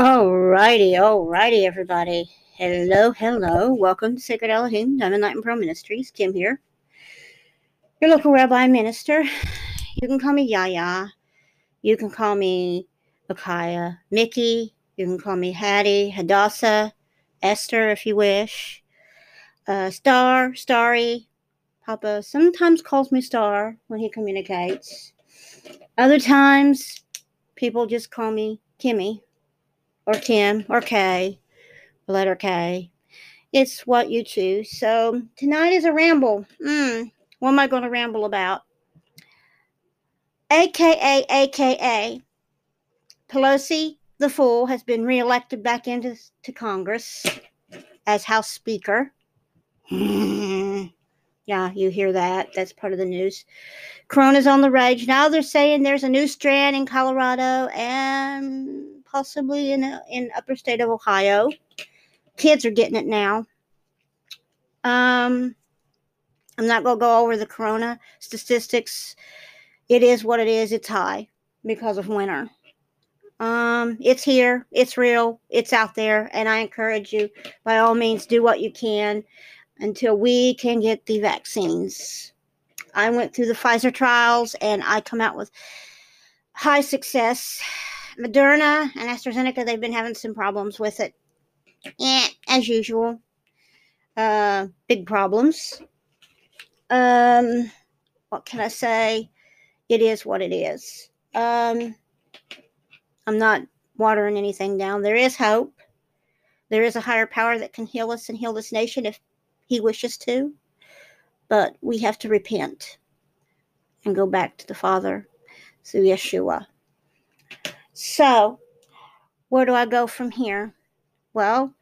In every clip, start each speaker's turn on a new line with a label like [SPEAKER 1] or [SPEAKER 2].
[SPEAKER 1] Alrighty, alrighty, everybody. Hello, hello. Welcome to Sacred Elohim, Diamond Light and Pearl Ministries. Kim here, your local rabbi minister. You can call me Yaya. You can call me Micaiah, Mickey. You can call me Hattie, Hadassah, Esther, if you wish. Uh, Star, Starry. Papa sometimes calls me Star when he communicates. Other times, people just call me Kimmy or Kim or K, letter K. It's what you choose. So tonight is a ramble. Mm, what am I going to ramble about? AKA, AKA, Pelosi the Fool has been reelected back into to Congress as House Speaker. yeah, you hear that. That's part of the news. Corona's on the rage. Now they're saying there's a new strand in Colorado and possibly in a, in upper state of Ohio. Kids are getting it now. Um, I'm not to go over the corona statistics. It is what it is. It's high because of winter. Um, it's here. It's real. It's out there. And I encourage you, by all means, do what you can until we can get the vaccines. I went through the Pfizer trials and I come out with high success. Moderna and AstraZeneca, they've been having some problems with it. Eh, as usual. Uh, big problems. Um, what can I say? It is what it is. Um, I'm not watering anything down. There is hope. There is a higher power that can heal us and heal this nation if he wishes to. But we have to repent and go back to the Father through Yeshua. So, where do I go from here? Well,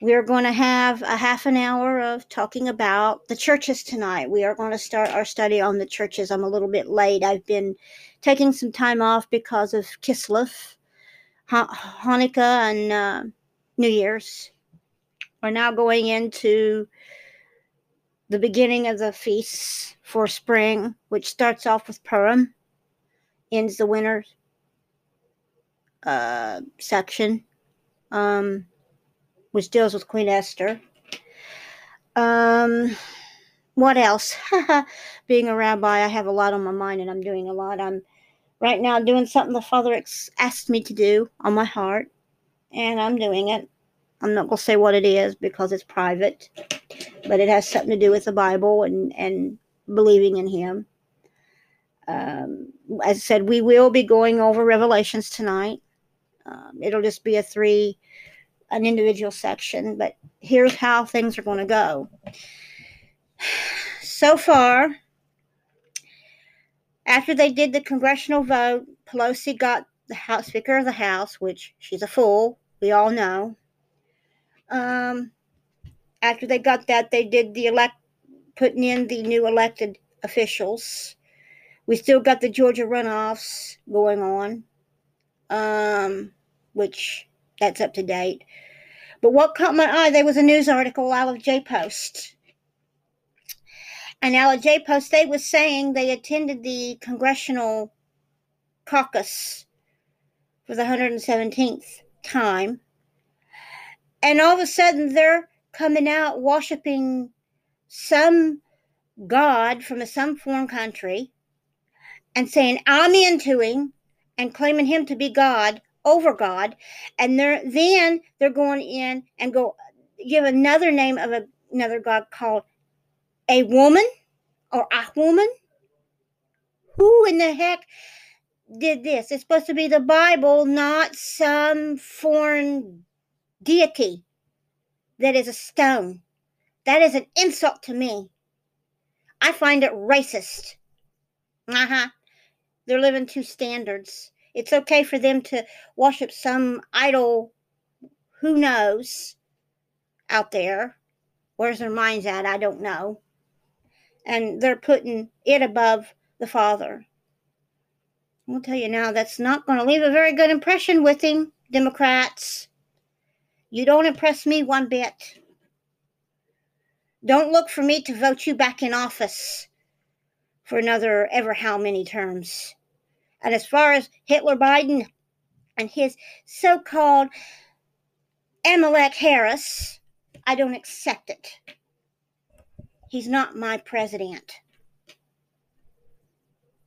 [SPEAKER 1] we're going to have a half an hour of talking about the churches tonight. We are going to start our study on the churches. I'm a little bit late. I've been taking some time off because of Kislev, Hanukkah, and uh, New Year's. We're now going into the beginning of the feasts for spring, which starts off with Purim, ends the winter uh, section, um, which deals with Queen Esther. Um, what else? Being a rabbi, I have a lot on my mind, and I'm doing a lot. I'm right now doing something the Father ex- asked me to do on my heart, and I'm doing it. I'm not going to say what it is because it's private, but it has something to do with the Bible and, and believing in Him. Um, as I said, we will be going over Revelations tonight. Um, it'll just be a three, an individual section, but here's how things are going to go. So far, after they did the congressional vote, Pelosi got the House Speaker of the House, which she's a fool, we all know. Um, after they got that, they did the elect, putting in the new elected officials. We still got the Georgia runoffs going on. Um, which that's up to date. But what caught my eye, there was a news article out of J Post. And out of J Post, they was saying they attended the congressional caucus for the 117th time. And all of a sudden, they're coming out worshiping some god from some foreign country and saying, I'm into him and claiming him to be God over God, and they're then they're going in and go give another name of a, another God called a woman or a woman. Who in the heck did this? It's supposed to be the Bible, not some foreign deity that is a stone. That is an insult to me. I find it racist. Uh huh. They're living two standards. It's okay for them to worship some idol, who knows, out there. Where's their minds at? I don't know. And they're putting it above the Father. I'll tell you now, that's not going to leave a very good impression with him, Democrats. You don't impress me one bit. Don't look for me to vote you back in office for another ever how many terms. And as far as Hitler Biden, and his so called Amalek Harris, I don't accept it. He's not my president.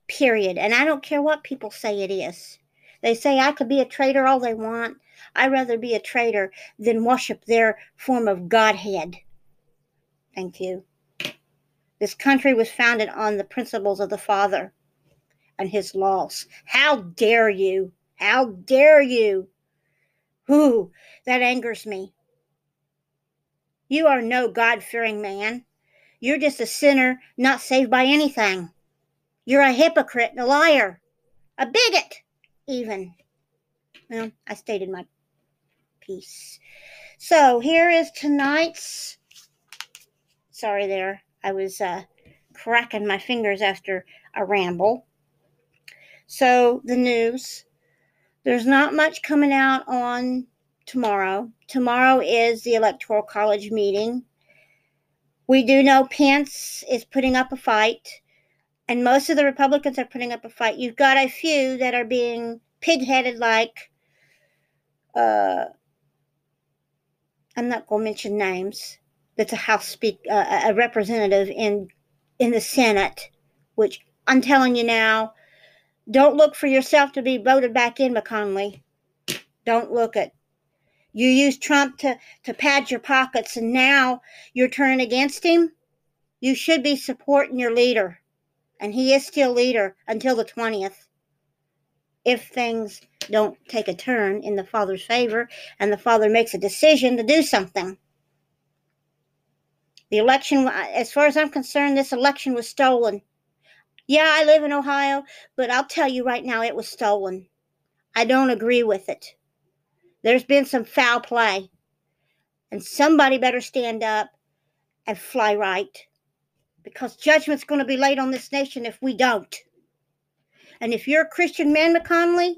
[SPEAKER 1] Period. And I don't care what people say it is. They say I could be a traitor all they want. I'd rather be a traitor than worship their form of Godhead. Thank you. This country was founded on the principles of the Father and his loss. How dare you? How dare you? Who? that angers me. You are no God fearing man. You're just a sinner not saved by anything. You're a hypocrite and a liar, a bigot, even. Well, I stated my piece. So here is tonight's. Sorry, there. I was uh, cracking my fingers after a ramble. So, the news. There's not much coming out on tomorrow. Tomorrow is the Electoral College meeting. We do know Pence is putting up a fight, and most of the Republicans are putting up a fight. You've got a few that are being pig-headed, like uh, I'm not going to mention names. That's a House speak uh, a representative in in the Senate, which I'm telling you now, don't look for yourself to be voted back in, McConnell. Don't look it. You used Trump to, to pad your pockets, and now you're turning against him. You should be supporting your leader, and he is still leader until the 20th. If things don't take a turn in the father's favor and the father makes a decision to do something. The election, as far as I'm concerned, this election was stolen. Yeah, I live in Ohio, but I'll tell you right now, it was stolen. I don't agree with it. There's been some foul play. And somebody better stand up and fly right. Because judgment's going to be laid on this nation if we don't. And if you're a Christian man, McConnell,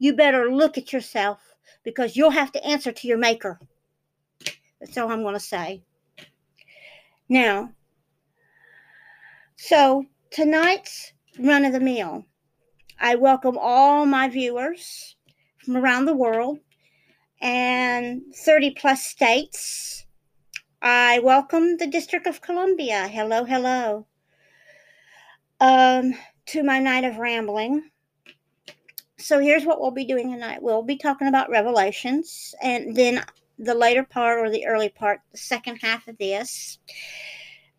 [SPEAKER 1] you better look at yourself because you'll have to answer to your maker. That's all I'm going to say. Now, so tonight's run of the meal. I welcome all my viewers from around the world and 30 plus states. I welcome the District of Columbia. Hello, hello. Um, to my night of rambling. So here's what we'll be doing tonight. We'll be talking about Revelations, and then the later part or the early part, the second half of this.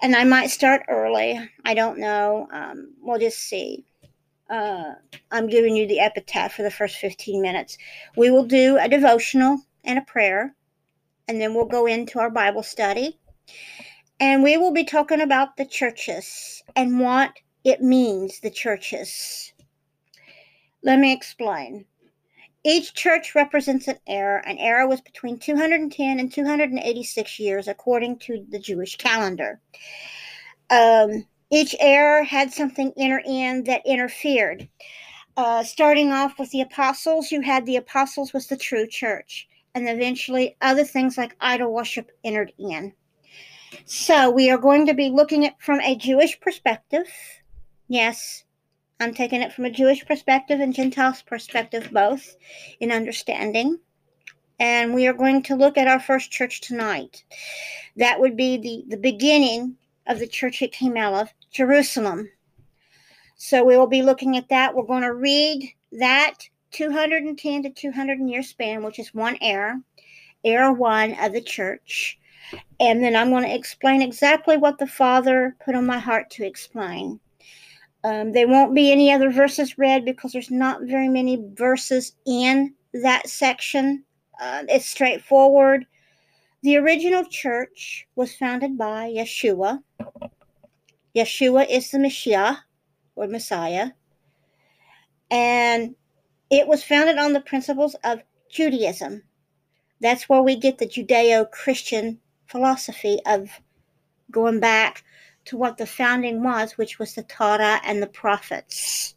[SPEAKER 1] And I might start early. I don't know. Um, we'll just see uh, I'm giving you the epitaph for the first 15 minutes. We will do a devotional and a prayer, and then we'll go into our Bible study. And we will be talking about the churches and what it means, the churches. Let me explain. Each church represents an era. An era was between 210 and 286 years, according to the Jewish calendar. Um, each era had something enter in that interfered. Uh, starting off with the apostles, you had the apostles was the true church, and eventually other things like idol worship entered in. So we are going to be looking at from a Jewish perspective. Yes, I'm taking it from a Jewish perspective and Gentiles perspective, both in understanding. And we are going to look at our first church tonight. That would be the, the beginning of the church it came out of, Jerusalem. So we will be looking at that. We're going to read that 210 to 200 year span, which is one era, era one of the church. And then I'm going to explain exactly what the Father put on my heart to explain. Um, there won't be any other verses read because there's not very many verses in that section. Uh, it's straightforward. The original church was founded by Yeshua. Yeshua is the Messiah or Messiah. And it was founded on the principles of Judaism. That's where we get the Judeo Christian philosophy of going back to what the founding was, which was the Torah and the prophets.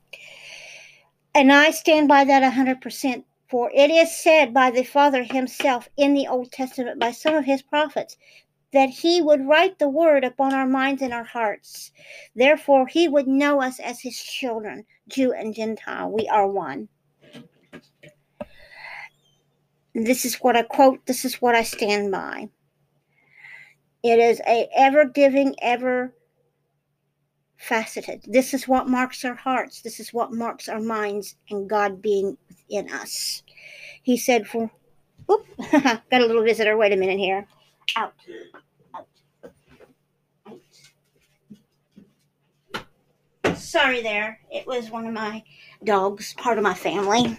[SPEAKER 1] And I stand by that 100%, for it is said by the Father himself in the Old Testament by some of his prophets that he would write the word upon our minds and our hearts. Therefore, he would know us as his children, Jew and Gentile. We are one. this is what I quote, this is what I stand by. It is a ever giving, ever faceted. This is what marks our hearts. This is what marks our minds and God being within us. He said, for oop, got a little visitor. Wait a minute here. Out. Out. Out. Sorry there. It was one of my dogs, part of my family.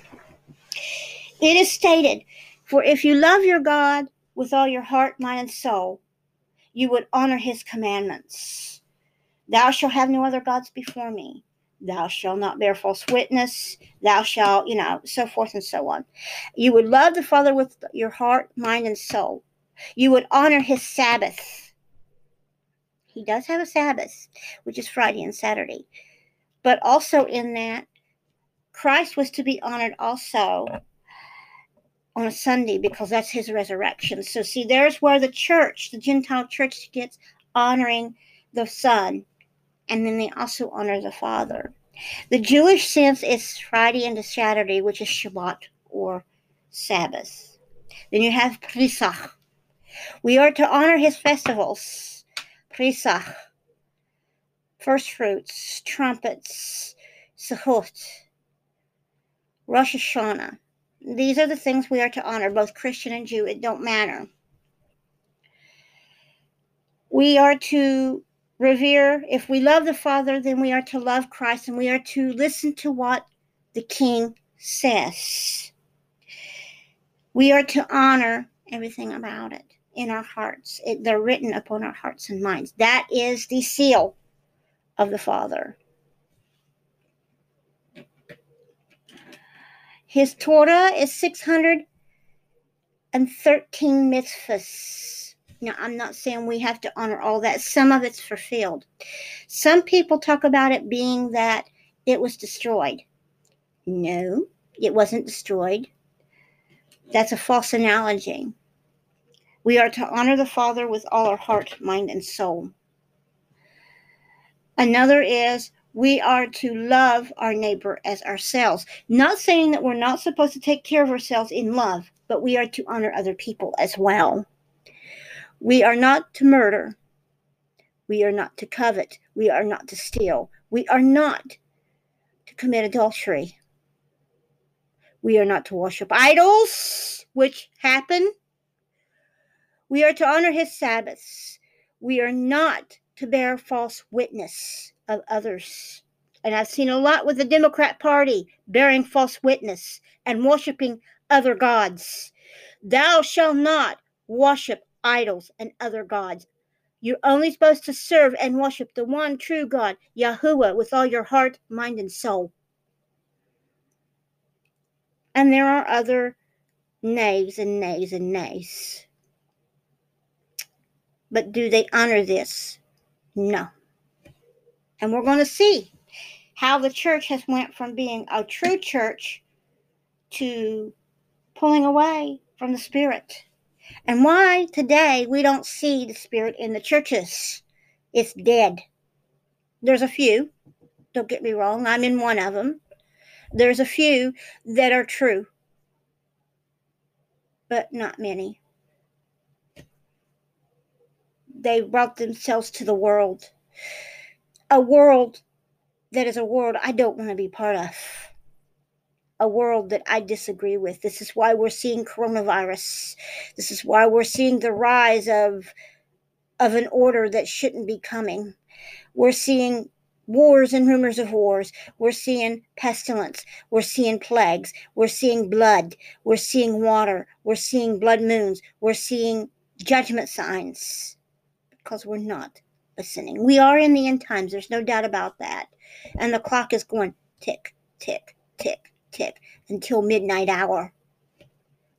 [SPEAKER 1] It is stated, For if you love your God with all your heart, mind, and soul, you would honor his commandments. Thou shalt have no other gods before me. Thou shalt not bear false witness. Thou shalt, you know, so forth and so on. You would love the Father with your heart, mind, and soul. You would honor his Sabbath. He does have a Sabbath, which is Friday and Saturday. But also in that, Christ was to be honored also on a Sunday because that's his resurrection. So, see, there's where the church, the Gentile church, gets honoring the Son and then they also honor the Father. The Jewish sense is Friday into Saturday, which is Shabbat or Sabbath. Then you have Pesach. We are to honor his festivals. Pesach, first fruits, trumpets, Sukkot, Rosh Hashanah. These are the things we are to honor, both Christian and Jew. It don't matter. We are to revere, if we love the Father, then we are to love Christ and we are to listen to what the King says. We are to honor everything about it in our hearts. It, they're written upon our hearts and minds. That is the seal of the Father. His Torah is 613 mitzvahs. Now, I'm not saying we have to honor all that. Some of it's fulfilled. Some people talk about it being that it was destroyed. No, it wasn't destroyed. That's a false analogy. We are to honor the Father with all our heart, mind, and soul. Another is we are to love our neighbor as ourselves. Not saying that we're not supposed to take care of ourselves in love, but we are to honor other people as well. We are not to murder. We are not to covet. We are not to steal. We are not to commit adultery. We are not to worship idols, which happen. We are to honor his Sabbaths. We are not to bear false witness of others. And I've seen a lot with the Democrat Party bearing false witness and worshiping other gods. Thou shalt not worship idols, and other gods. You're only supposed to serve and worship the one true God, Yahuwah, with all your heart, mind, and soul. And there are other nays and nays and nays. But do they honor this? No. And we're going to see how the church has went from being a true church to pulling away from the spirit and why today we don't see the Spirit in the churches. It's dead. There's a few, don't get me wrong, I'm in one of them. There's a few that are true, but not many. They brought themselves to the world, a world that is a world I don't want to be part of a world that I disagree with. This is why we're seeing coronavirus. This is why we're seeing the rise of of an order that shouldn't be coming. We're seeing wars and rumors of wars. We're seeing pestilence. We're seeing plagues. We're seeing blood. We're seeing water. We're seeing blood moons. We're seeing judgment signs because we're not listening. We are in the end times. There's no doubt about that. And the clock is going tick, tick, tick tick until midnight hour.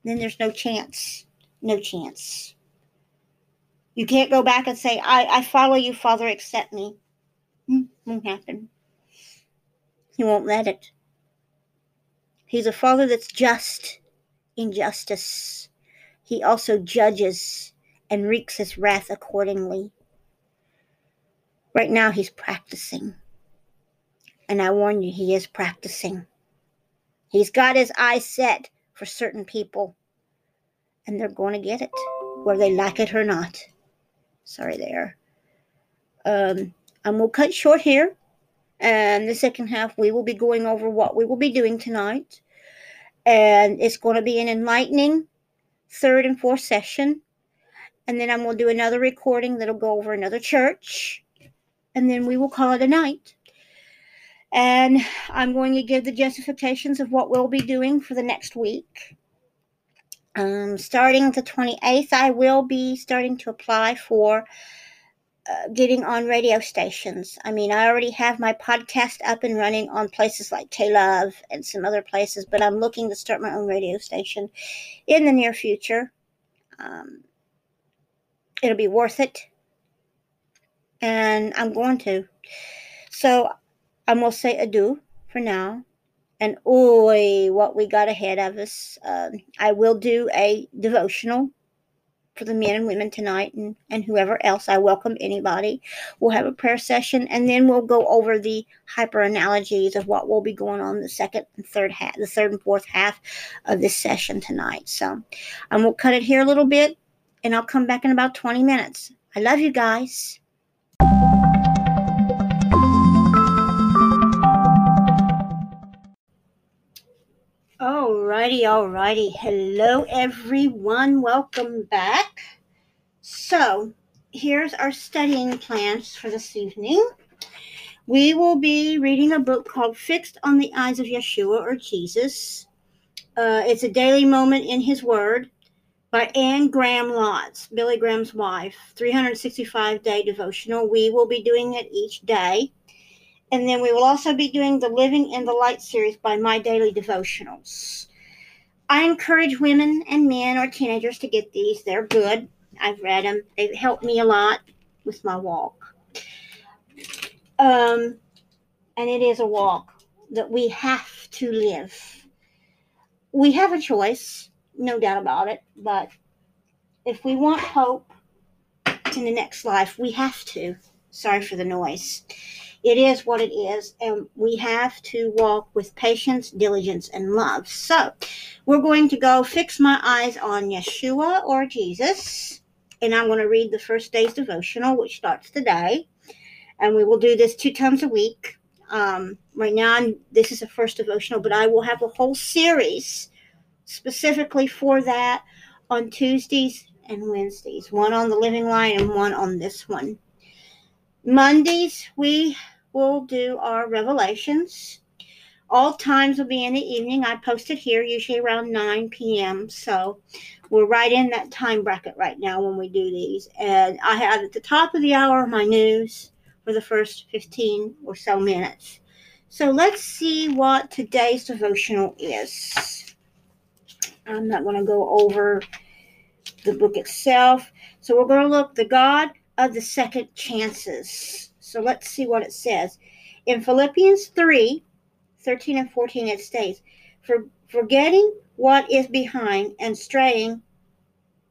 [SPEAKER 1] Then there's no chance. No chance. You can't go back and say, I, I follow you, Father, accept me. Hmm, won't happen. He won't let it. He's a father that's just in justice. He also judges and wreaks his wrath accordingly. Right now, he's practicing. And I warn you, he is practicing. He's got his eyes set for certain people. and they're going to get it, whether they like it or not. Sorry there. Um, and we'll cut short here. And the second half, we will be going over what we will be doing tonight. And it's going to be an enlightening third and fourth session. And then I'm going to do another recording that'll go over another church. And then we will call it a night. And I'm going to give the justifications of what we'll be doing for the next week. Um, starting the 28th, I will be starting to apply for uh, getting on radio stations. I mean, I already have my podcast up and running on places like K Love and some other places, but I'm looking to start my own radio station in the near future. Um, it'll be worth it, and I'm going to. So Going to say adieu for now. And oi, what we got ahead of us. Um, I will do a devotional for the men and women tonight and, and whoever else. I welcome anybody. We'll have a prayer session and then we'll go over the hyper analogies of what will be going on the second and third half, the third and fourth half of this session tonight. So I'm going to cut it here a little bit and I'll come back in about 20 minutes. I love you guys. Alrighty, alrighty. Hello, everyone. Welcome back. So, here's our studying plans for this evening. We will be reading a book called Fixed on the Eyes of Yeshua or Jesus. Uh, it's a daily moment in His Word by Anne Graham Lotz, Billy Graham's wife. 365 day devotional. We will be doing it each day. And then we will also be doing the Living in the Light series by My Daily Devotionals. I encourage women and men or teenagers to get these. They're good. I've read them. They've helped me a lot with my walk. Um, and it is a walk that we have to live. We have a choice, no doubt about it, but if we want hope in the next life, we have to. Sorry for the noise it is what it is, and we have to walk with patience, diligence, and love. So, we're going to go fix my eyes on Yeshua or Jesus, and I'm going to read the first day's devotional, which starts today, and we will do this two times a week. Um, right now, this is the first devotional, but I will have a whole series specifically for that on Tuesdays and Wednesdays, one on the Living line and one on this one. Mondays, we we'll do our revelations. All times will be in the evening. I post it here, usually around 9 p.m. So we're right in that time bracket right now when we do these. And I have at the top of the hour my news for the first 15 or so minutes. So let's see what today's devotional is. I'm not going to go over the book itself. So we're going to look the God of the second chances. So let's see what it says. In Philippians 3 13 and 14, it states, For forgetting what is behind and straying,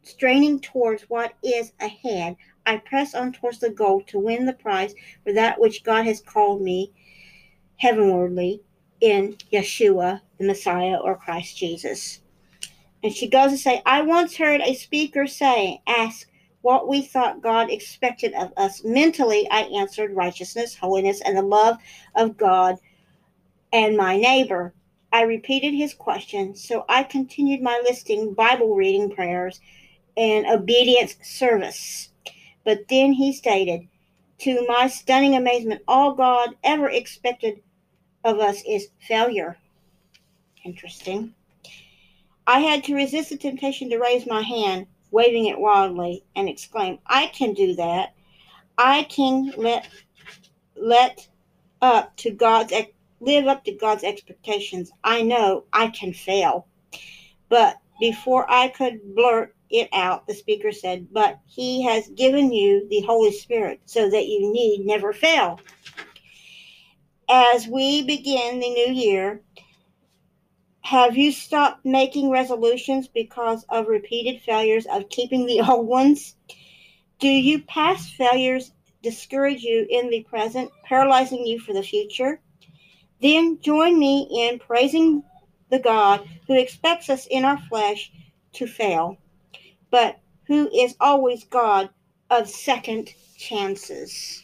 [SPEAKER 1] straining towards what is ahead, I press on towards the goal to win the prize for that which God has called me heavenwardly in Yeshua, the Messiah, or Christ Jesus. And she goes to say, I once heard a speaker say, Ask what we thought God expected of us. Mentally, I answered righteousness, holiness, and the love of God and my neighbor. I repeated his question, so I continued my listing Bible reading prayers and obedience service. But then he stated, to my stunning amazement, all God ever expected of us is failure. Interesting. I had to resist the temptation to raise my hand waving it wildly, and exclaimed, I can do that. I can let let up to God's live up to God's expectations. I know I can fail. But before I could blurt it out, the speaker said, But he has given you the Holy Spirit so that you need never fail. As we begin the new year, have you stopped making resolutions because of repeated failures of keeping the old ones? Do you past failures discourage you in the present, paralyzing you for the future? Then join me in praising the God who expects us in our flesh to fail, but who is always God of second chances.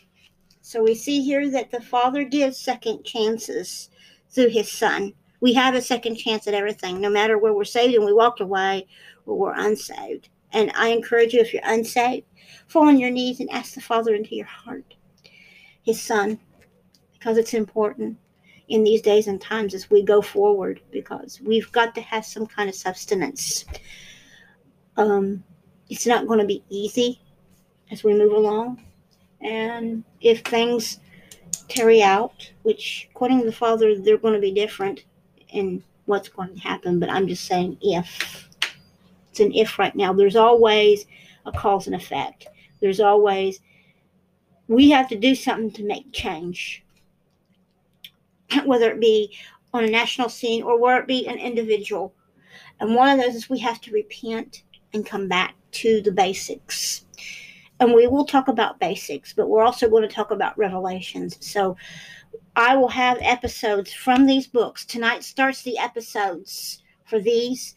[SPEAKER 1] So we see here that the Father gives second chances through his Son. We have a second chance at everything, no matter where we're saved and we walked away or we're unsaved. And I encourage you, if you're unsaved, fall on your knees and ask the Father into your heart, his Son, because it's important in these days and times as we go forward, because we've got to have some kind of sustenance. Um, it's not going to be easy as we move along. And if things carry out, which according to the Father, they're going to be different in what's going to happen, but I'm just saying if. It's an if right now. There's always a cause and effect. There's always, we have to do something to make change, whether it be on a national scene or whether it be an individual. And one of those is we have to repent and come back to the basics. And we will talk about basics, but we're also going to talk about revelations. So I will have episodes from these books. Tonight starts the episodes for these,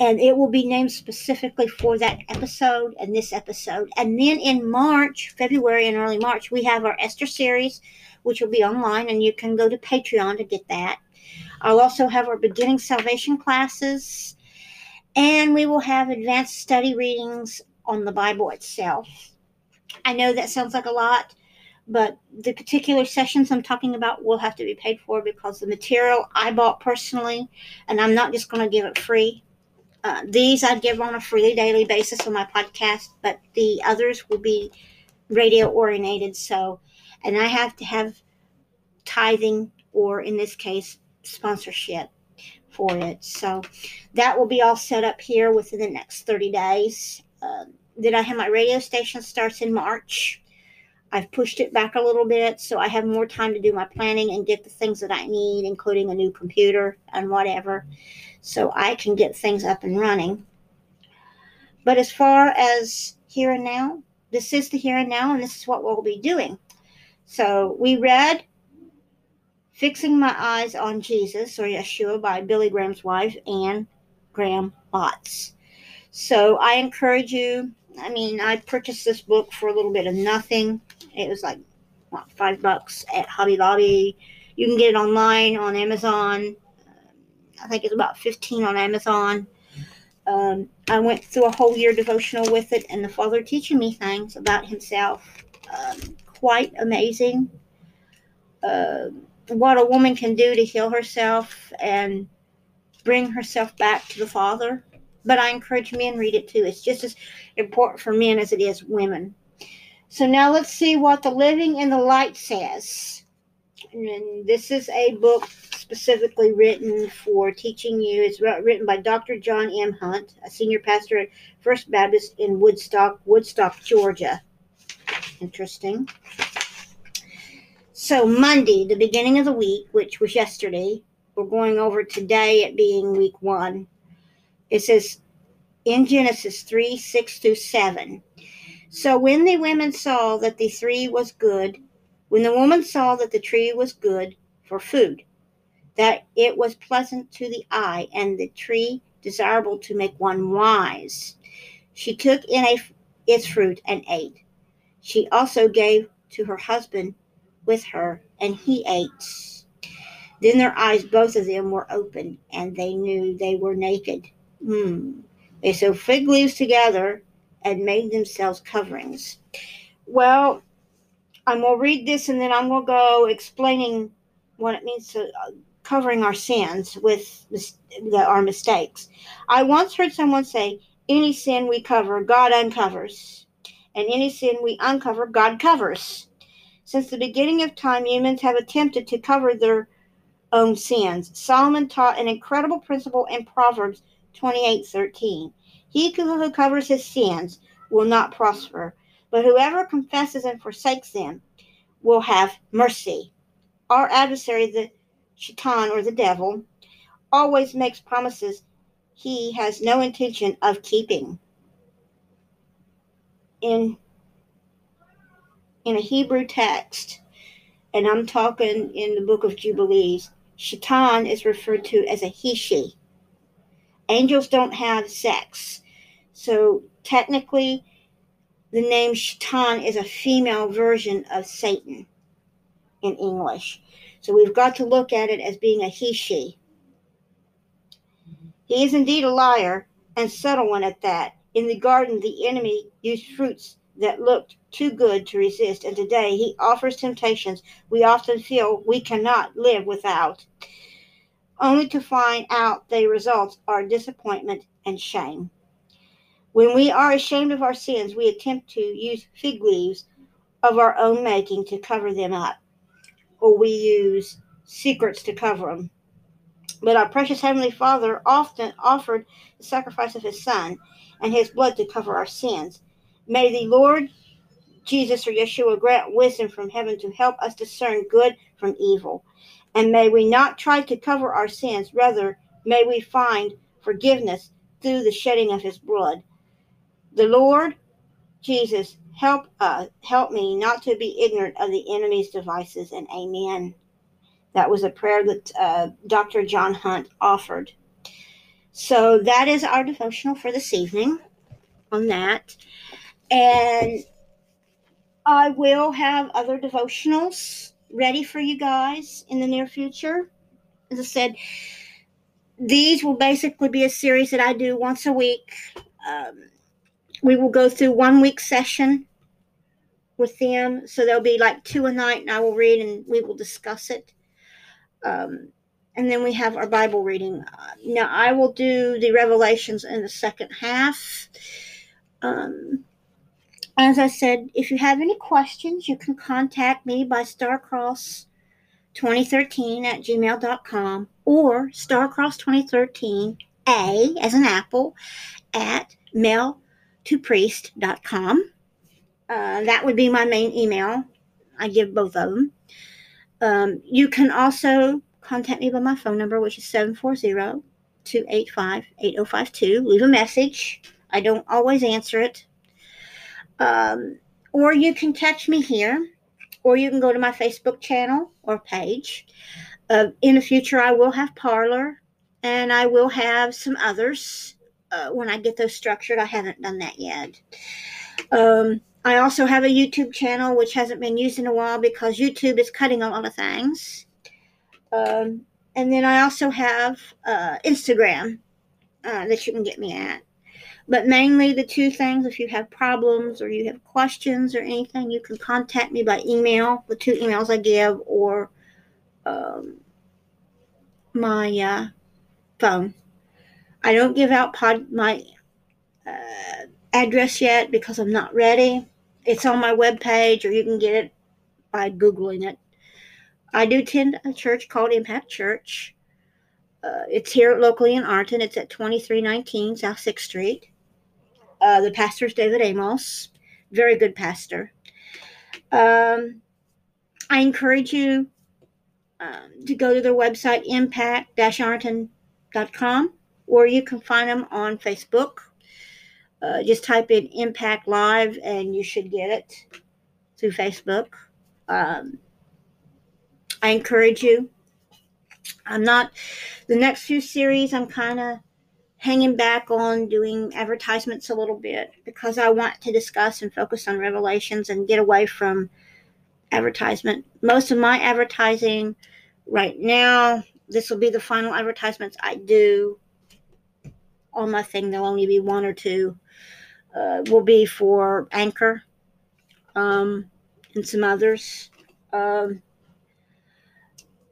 [SPEAKER 1] and it will be named specifically for that episode and this episode. And then in March, February, and early March, we have our Esther series, which will be online, and you can go to Patreon to get that. I'll also have our beginning salvation classes and we will have advanced study readings on the Bible itself. I know that sounds like a lot, but the particular sessions I'm talking about will have to be paid for because the material I bought personally, and I'm not just going to give it free. Uh, these I give on a freely daily basis on my podcast, but the others will be radio oriented. So, and I have to have tithing or in this case, sponsorship for it. So that will be all set up here within the next 30 days. Uh, then I have my radio station starts in March. I've pushed it back a little bit so I have more time to do my planning and get the things that I need, including a new computer and whatever, so I can get things up and running. But as far as here and now, this is the here and now, and this is what we'll be doing. So we read Fixing My Eyes on Jesus or Yeshua by Billy Graham's wife, Anne Graham Lotz. So I encourage you. I mean, I purchased this book for a little bit of nothing. It was like what, five bucks at Hobby Lobby. You can get it online on Amazon. I think it's about 15 on Amazon. Um, I went through a whole year devotional with it, and the Father teaching me things about Himself. Um, quite amazing. Uh, what a woman can do to heal herself and bring herself back to the Father. But I encourage men read it too. It's just as important for men as it is women. So now let's see what the Living in the Light says. And this is a book specifically written for teaching you. It's written by Dr. John M. Hunt, a senior pastor at First Baptist in Woodstock, Woodstock, Georgia. Interesting. So, Monday, the beginning of the week, which was yesterday, we're going over today at being week one. It says in Genesis 3 6 through 7. So, when the women saw that the tree was good, when the woman saw that the tree was good for food, that it was pleasant to the eye, and the tree desirable to make one wise, she took in a, its fruit and ate. She also gave to her husband with her, and he ate. Then their eyes, both of them, were open, and they knew they were naked. Hmm. They sewed fig leaves together and made themselves coverings. Well, I'm going to read this and then I'm going to go explaining what it means to uh, covering our sins with our mistakes. I once heard someone say, Any sin we cover, God uncovers. And any sin we uncover, God covers. Since the beginning of time, humans have attempted to cover their own sins. Solomon taught an incredible principle in Proverbs 28:13. He who covers his sins will not prosper, but whoever confesses and forsakes them will have mercy. Our adversary, the shaitan or the devil, always makes promises he has no intention of keeping. In in a Hebrew text, and I'm talking in the book of Jubilees, Shaitan is referred to as a he she. Angels don't have sex. So technically, the name Shaitan is a female version of Satan in English. So we've got to look at it as being a he she. He is indeed a liar and subtle one at that. In the garden, the enemy used fruits that looked too good to resist, and today he offers temptations we often feel we cannot live without, only to find out the results are disappointment and shame. When we are ashamed of our sins, we attempt to use fig leaves of our own making to cover them up, or we use secrets to cover them. But our precious Heavenly Father often offered the sacrifice of His Son and His blood to cover our sins. May the Lord Jesus or Yeshua grant wisdom from heaven to help us discern good from evil. And may we not try to cover our sins, rather, may we find forgiveness through the shedding of his blood. The Lord Jesus help us help me not to be ignorant of the enemy's devices and amen. That was a prayer that uh, Dr. John Hunt offered. So that is our devotional for this evening on that. And I will have other devotionals ready for you guys in the near future. As I said, these will basically be a series that I do once a week. Um, we will go through one week session with them. So there'll be like two a night, and I will read and we will discuss it. Um, and then we have our Bible reading. Uh, now, I will do the Revelations in the second half. Um, as I said, if you have any questions, you can contact me by starcross2013 at gmail.com or starcross2013a as an apple at mail2priest.com. Uh, that would be my main email. I give both of them. Um, you can also contact me by my phone number, which is 740 285 8052. Leave a message. I don't always answer it. Um, or you can catch me here, or you can go to my Facebook channel or page. Uh, in the future, I will have Parler and I will have some others uh, when I get those structured. I haven't done that yet. Um, I also have a YouTube channel which hasn't been used in a while because YouTube is cutting a lot of things. Um, and then I also have uh, Instagram uh, that you can get me at. But mainly the two things, if you have problems or you have questions or anything, you can contact me by email, the two emails I give, or um, my uh, phone. I don't give out pod, my uh, address yet because I'm not ready. It's on my webpage, or you can get it by Googling it. I do attend a church called Impact Church. Uh, it's here locally in Arlington. It's at 2319 South 6th Street. Uh, the pastor is David Amos, very good pastor. Um, I encourage you um, to go to their website, impact-arlington.com, or you can find them on Facebook. Uh, just type in Impact Live and you should get it through Facebook. Um, I encourage you. I'm not, the next few series, I'm kind of hanging back on doing advertisements a little bit because I want to discuss and focus on revelations and get away from advertisement. Most of my advertising right now, this will be the final advertisements I do on my thing. There'll only be one or two. Uh, will be for Anchor um, and some others. Um,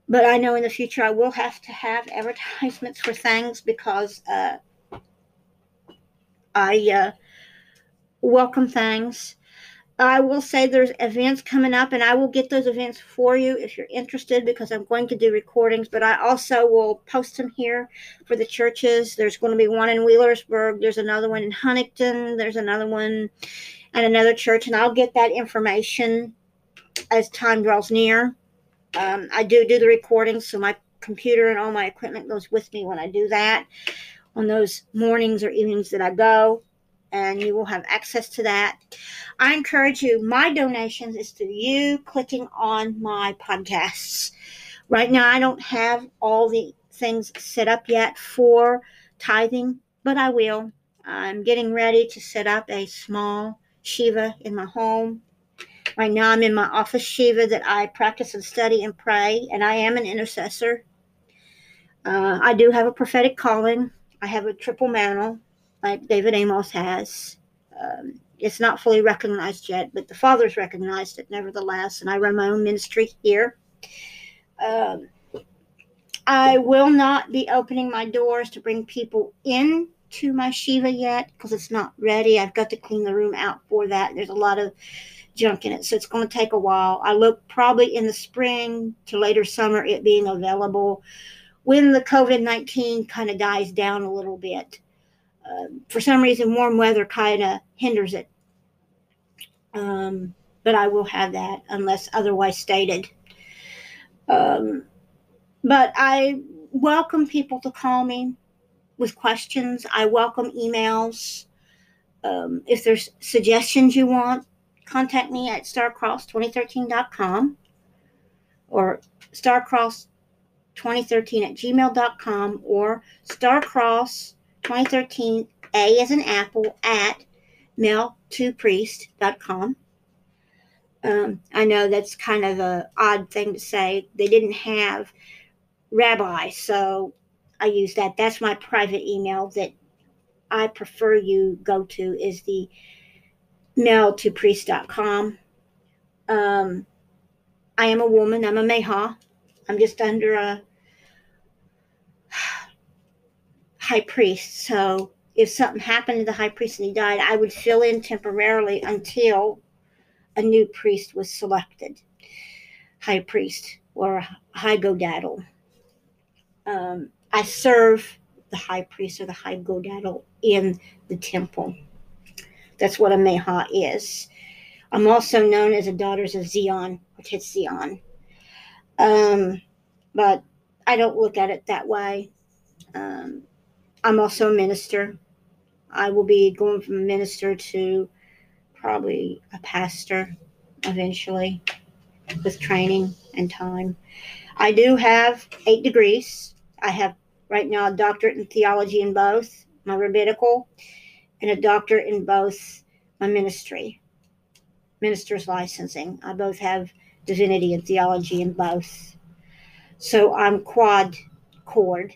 [SPEAKER 1] but I know in the future I will have to have advertisements for things because uh, I uh, welcome things. I will say there's events coming up, and I will get those events for you if you're interested because I'm going to do recordings. But I also will post them here for the churches. There's going to be one in Wheelersburg, there's another one in Huntington, there's another one at another church, and I'll get that information as time draws near. Um, I do do the recordings, so my computer and all my equipment goes with me when I do that on those mornings or evenings that I go, and you will have access to that. I encourage you, my donations is through you clicking on my podcasts. Right now, I don't have all the things set up yet for tithing, but I will. I'm getting ready to set up a small Shiva in my home. Right now, I'm in my office Shiva that I practice and study and pray, and I am an intercessor. Uh, I do have a prophetic calling. I have a triple mantle, like David Amos has. Um, it's not fully recognized yet, but the Father's recognized it nevertheless, and I run my own ministry here. Um, I will not be opening my doors to bring people in to my Shiva yet because it's not ready. I've got to clean the room out for that. There's a lot of junk in it, so it's going to take a while. I look probably in the spring to later summer it being available when the COVID 19 kind of dies down a little bit. Uh, for some reason, warm weather kind of hinders it. Um, but I will have that unless otherwise stated. Um, but I welcome people to call me with questions. I welcome emails. Um, if there's suggestions you want, contact me at starcross2013.com or starcross2013 at gmail.com or starcross2013 a as an apple at mail2priest.com. Um, I know that's kind of a odd thing to say. They didn't have rabbi, so I use that. That's my private email that I prefer you go to is the mail to priest.com. Um, I am a woman. I'm a meha. I'm just under a high priest. So if something happened to the high priest and he died, I would fill in temporarily until a new priest was selected. High priest or high godaddle. Um, I serve the high priest or the high godaddle in the temple. That's what a meha is. I'm also known as the daughters of Zion, which is Zion. Um, but I don't look at it that way. Um, I'm also a minister. I will be going from a minister to probably a pastor eventually with training and time. I do have eight degrees. I have right now a doctorate in theology in both my rabbinical and a doctorate in both my ministry, minister's licensing. I both have divinity and theology in both. So I'm quad cord.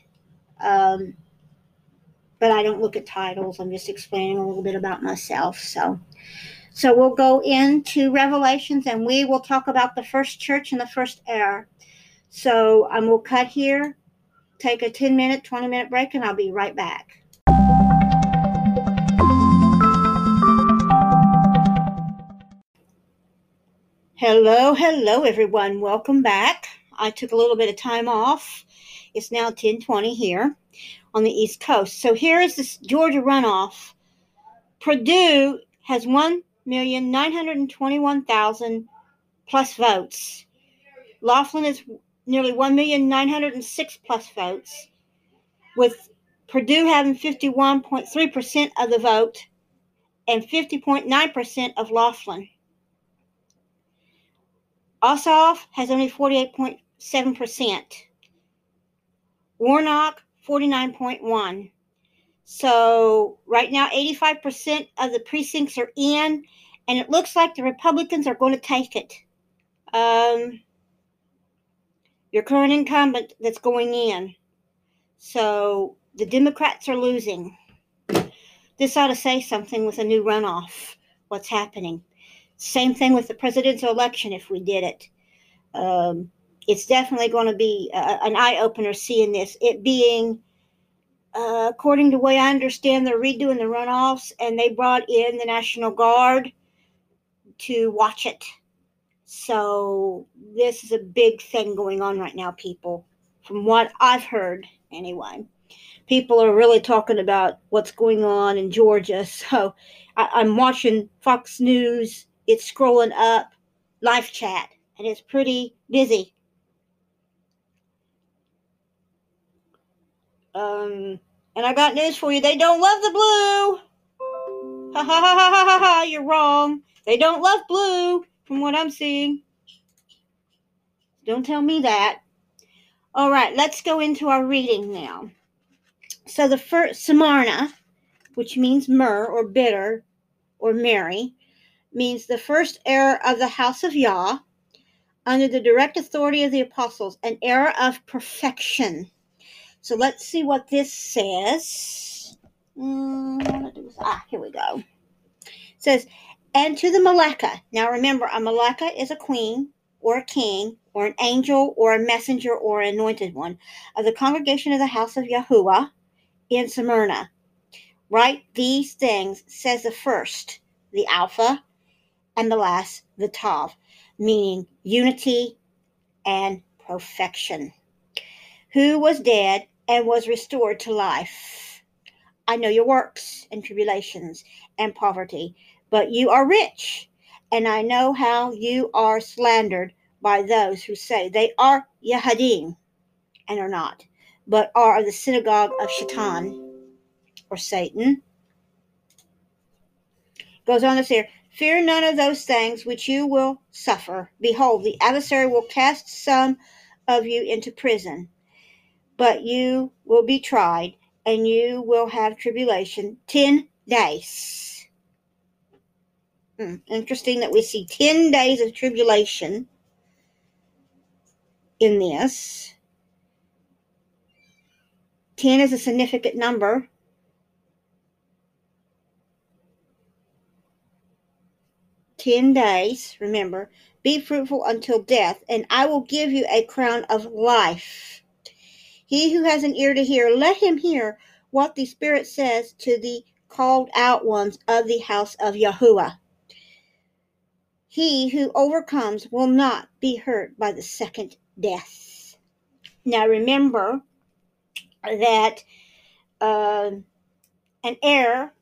[SPEAKER 1] Um, but I don't look at titles. I'm just explaining a little bit about myself. So, so we'll go into Revelations and we will talk about the first church and the first era. So um, we'll cut here, take a 10 minute, 20 minute break, and I'll be right back. Hello, hello everyone. Welcome back. I took a little bit of time off. It's now 1020 here on the East Coast. So here is this Georgia runoff. Perdue has 1,921,000 plus votes. Laughlin is nearly 1,906 plus votes, with Perdue having 51.3% of the vote and 50.9% of Laughlin. Ossoff has only 48.7%. Warnock 49.1. So right now, 85% of the precincts are in, and it looks like the Republicans are going to take it. Um, your current incumbent that's going in. So the Democrats are losing. This ought to say something with a new runoff. What's happening? Same thing with the presidential election if we did it. Um, it's definitely going to be uh, an eye opener seeing this. It being, uh, according to the way I understand, they're redoing the runoffs and they brought in the National Guard to watch it. So this is a big thing going on right now, people. From what I've heard, anyway, people are really talking about what's going on in Georgia. So I, I'm watching Fox News. It's scrolling up, live chat, and it's pretty busy. Um, and I got news for you. They don't love the blue. Ha ha ha ha ha ha. You're wrong. They don't love blue, from what I'm seeing. Don't tell me that. All right, let's go into our reading now. So the first Smyrna, which means myrrh or bitter or merry, means the first era of the house of Yah, under the direct authority of the apostles, an era of perfection. So let's see what this says. Mm, ah, here we go. It says, and to the Maleka. Now remember, a Maleka is a queen or a king or an angel or a messenger or an anointed one of the congregation of the house of Yahuwah in Smyrna. Write these things, says the first, the Alpha, and the last, the Tav, meaning unity and perfection, who was dead and was restored to life. I know your works and tribulations and poverty, but you are rich, and I know how you are slandered by those who say they are Yahadim and are not, but are of the synagogue of Shaitan or Satan. Goes on to say, Fear none of those things which you will suffer. Behold, the adversary will cast some of you into prison, but you will be tried, and you will have tribulation ten days. Hmm, interesting that we see 10 days of tribulation in this. 10 is a significant number. Ten days, remember, be fruitful until death, and I will give you a crown of life. He who has an ear to hear, let him hear what the Spirit says to the called out ones of the house of Yahuwah. He who overcomes will not be hurt by the second death. Now remember that uh, an heir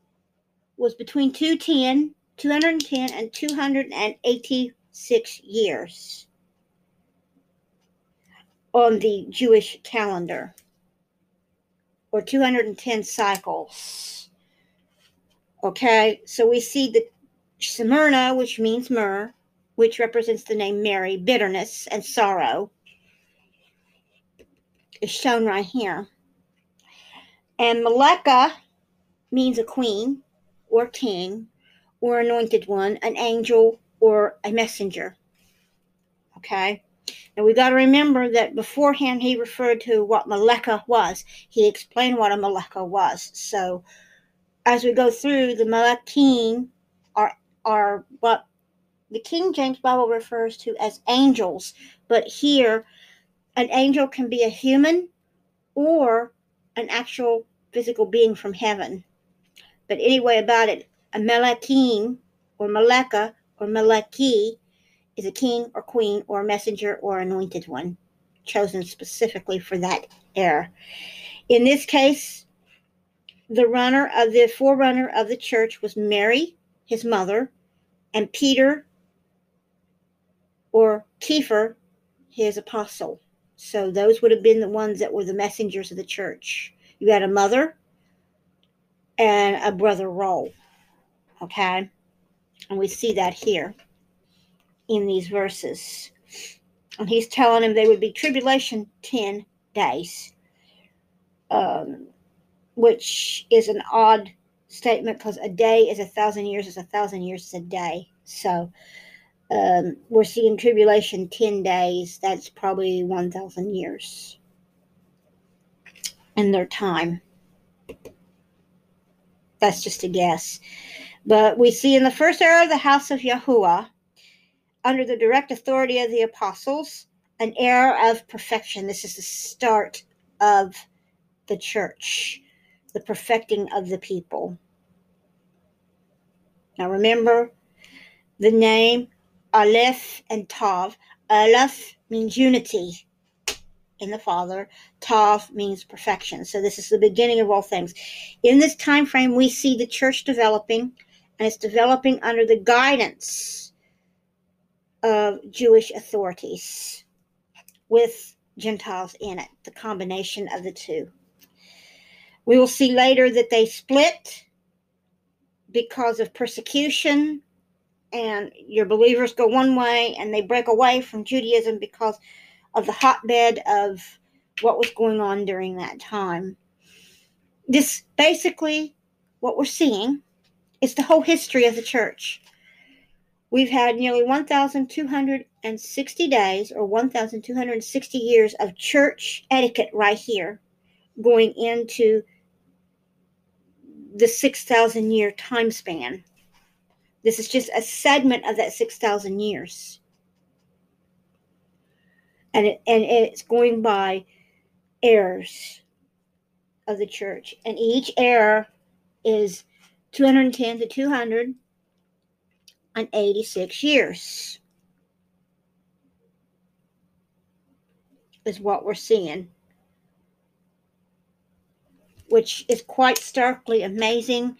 [SPEAKER 1] was between 210, 210 and 286 years on the Jewish calendar, or 210 cycles. Okay, so we see the Smyrna, which means myrrh, which represents the name Mary, bitterness and sorrow, is shown right here. And Maleka means a queen or king or anointed one, an angel or a messenger. Okay? Now we got to remember that beforehand he referred to what Maleka was. He explained what a Maleka was. So as we go through, the Malakim are are what the King James Bible refers to as angels, but here an angel can be a human or an actual physical being from heaven. But anyway, about it, a Malakim or Maleka or Malaki is a king or queen or messenger or anointed one, chosen specifically for that era. In this case, the runner of the forerunner of the church was Mary, his mother, and Peter or Kepher, his apostle. So those would have been the ones that were the messengers of the church. You had a mother and a brother role. Okay? And we see that here in these verses. And he's telling them they would be tribulation 10 days, um, which is an odd statement because a day is a thousand years, is a thousand years is a day. So um, we're seeing tribulation 10 days. That's probably 1,000 years in their time. That's just a guess. But we see in the first era of the house of Yahuwah, under the direct authority of the apostles, an era of perfection. This is the start of the church, the perfecting of the people. Now remember the name Aleph and Tav. Aleph means unity in the Father. Tav means perfection. So this is the beginning of all things. In this time frame, we see the church developing, and it's developing under the guidance of Jewish authorities with Gentiles in it, the combination of the two. We will see later that they split because of persecution and your believers go one way and they break away from Judaism because of the hotbed of what was going on during that time. This basically what we're seeing is the whole history of the church. We've had nearly 1,260 days or 1,260 years of church etiquette right here going into the 6,000 year time span. This is just a segment of that 6,000 years. And, it, and it's going by eras of the church. And each era is 210 to 286 years. Is what we're seeing which is quite starkly amazing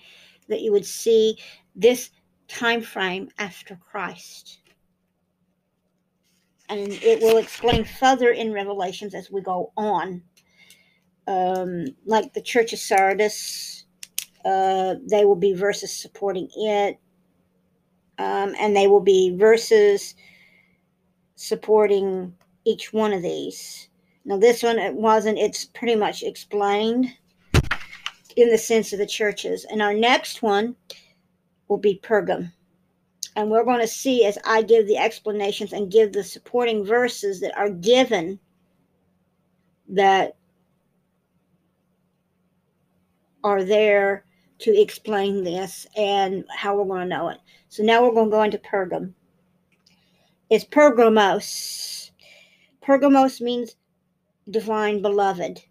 [SPEAKER 1] that you would see this time frame after Christ. And it will explain further in Revelations as we go on. Um, like the Church of Sardis, uh, they will be versus supporting it, um, and they will be versus supporting each one of these. Now, this one, it wasn't, it's pretty much explained in the sense of the churches. And our next one will be Pergam. And we're going to see as I give the explanations and give the supporting verses that are given that are there to explain this and how we're going to know it. So now we're going to go into Pergam. It's Pergamos. Pergamos means divine beloved.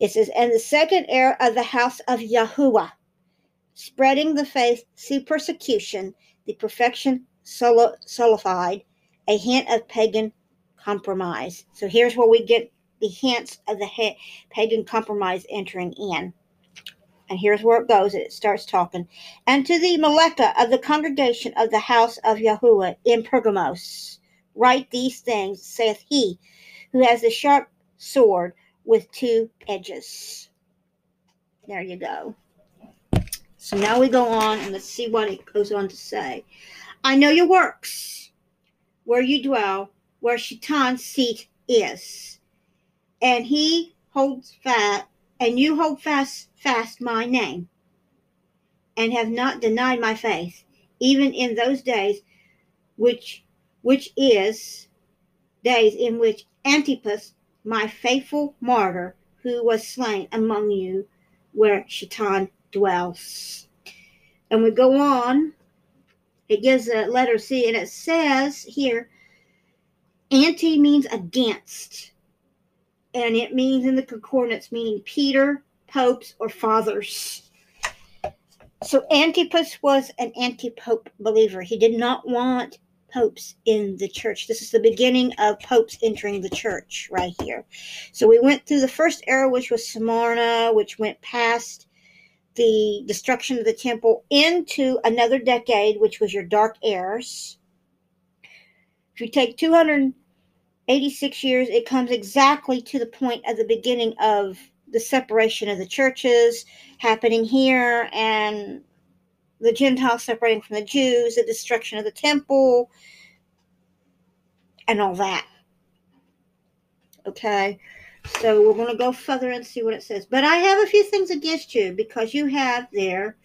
[SPEAKER 1] It says, and the second heir of the house of Yahuwah, spreading the faith see persecution, the perfection solidified, a hint of pagan compromise. So here's where we get the hints of the pagan compromise entering in. And here's where it goes. It starts talking. And to the Meleka of the congregation of the house of Yahuwah in Pergamos, write these things, saith he, who has the sharp sword with two edges. There you go. So now we go on and let's see what it goes on to say. I know your works, where you dwell, where Shaitan's seat is. And he holds fast, and you hold fast, fast my name, and have not denied my faith, even in those days which which is days in which Antipas my faithful martyr who was slain among you where Shaitan dwells. And we go on, it gives a letter C, and it says here, anti means against. And it means in the concordance meaning Peter, popes, or fathers. So Antipas was an anti pope believer. He did not want popes in the church. This is the beginning of popes entering the church right here. So we went through the first era, which was Smyrna, which went past the destruction of the temple into another decade, which was your dark eras. If you take 286 years, it comes exactly to the point of the beginning of the separation of the churches happening here and the Gentiles separating from the Jews, the destruction of the temple, and all that. Okay, so we're going to go further and see what it says. But I have a few things against you because you have there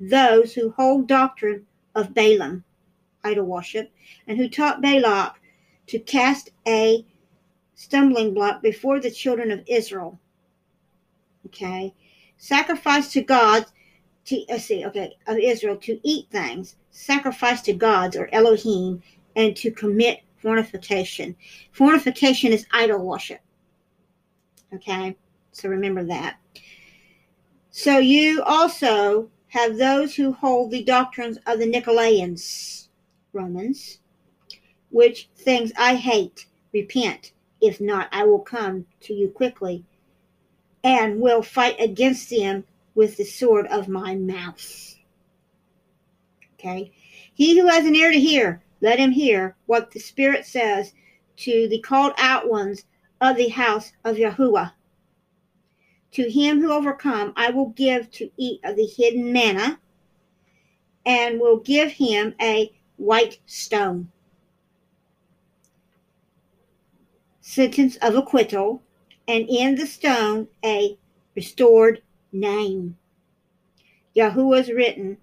[SPEAKER 1] those who hold doctrine of Balaam, idol worship, and who taught Balak to cast a stumbling block before the children of Israel. Okay, sacrifice to God to let's see, okay, of Israel to eat things, sacrifice to gods or Elohim, and to commit fornication. Fornication is idol worship. Okay, so remember that. So you also have those who hold the doctrines of the Nicolaitans, Romans, which things I hate. Repent. If not, I will come to you quickly and will fight against them with the sword of my mouth. Okay? He who has an ear to hear, let him hear what the Spirit says to the called out ones of the house of Yahuwah. To him who overcome, I will give to eat of the hidden manna, and will give him a white stone. Sentence of acquittal, and in the stone a restored name. Yahuwah's written,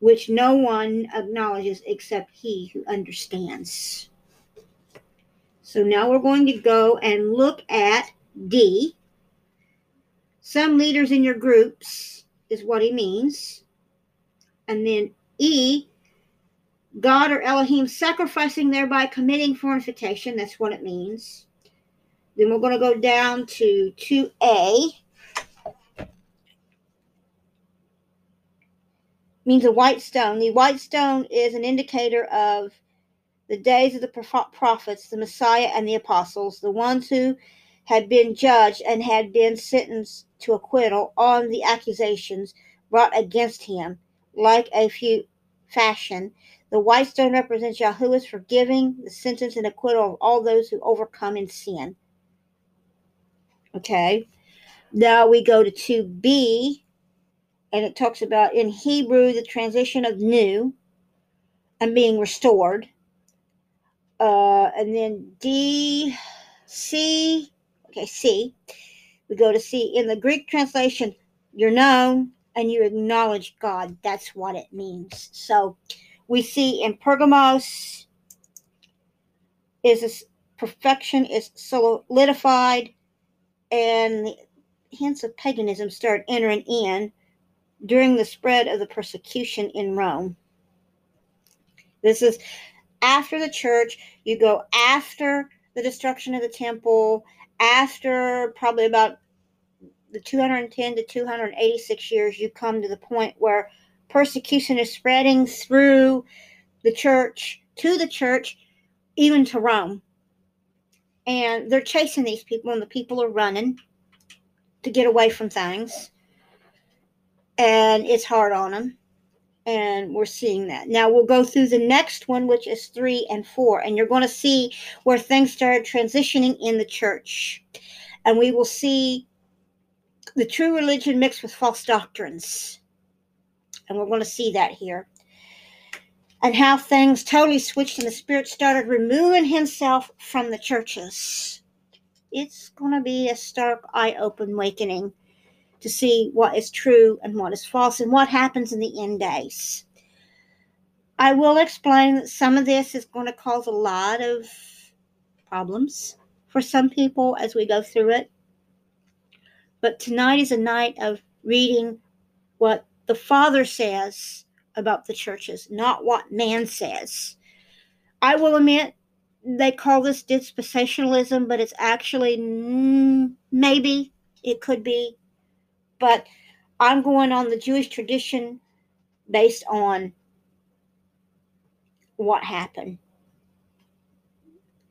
[SPEAKER 1] which no one acknowledges except he who understands. So now we're going to go and look at D. Some leaders in your groups is what he means. And then E, God or Elohim sacrificing thereby committing fornication. That's what it means. Then we're going to go down to 2A. Means a white stone. The white stone is an indicator of the days of the prophets, the Messiah, and the apostles, the ones who had been judged and had been sentenced to acquittal on the accusations brought against him, like a few fashion. The white stone represents Yahuwah's forgiving the sentence and acquittal of all those who overcome in sin. Okay. Now we go to 2b, and it talks about in Hebrew the transition of new and being restored. Uh, and then D, C, okay, C. We go to C. In the Greek translation, you're known and you acknowledge God. That's what it means. So we see in Pergamos is perfection is solidified and the hints of paganism start entering in during the spread of the persecution in Rome. This is after the church, you go after the destruction of the temple, after probably about the 210 to 286 years, you come to the point where persecution is spreading through the church, to the church, even to Rome and they're chasing these people, and the people are running to get away from things, and it's hard on them. And we're seeing that. Now we'll go through the next one, which is three and four, and you're going to see where things started transitioning in the church. And we will see the true religion mixed with false doctrines. And we're going to see that here and how things totally switched and the Spirit started removing himself from the churches. It's going to be a stark, eye open awakening to see what is true and what is false and what happens in the end days. I will explain that some of this is going to cause a lot of problems for some people as we go through it. But tonight is a night of reading what the Father says about the churches, not what man says. I will admit they call this dispensationalism, but it's actually maybe it could be, but I'm going on the Jewish tradition based on what happened.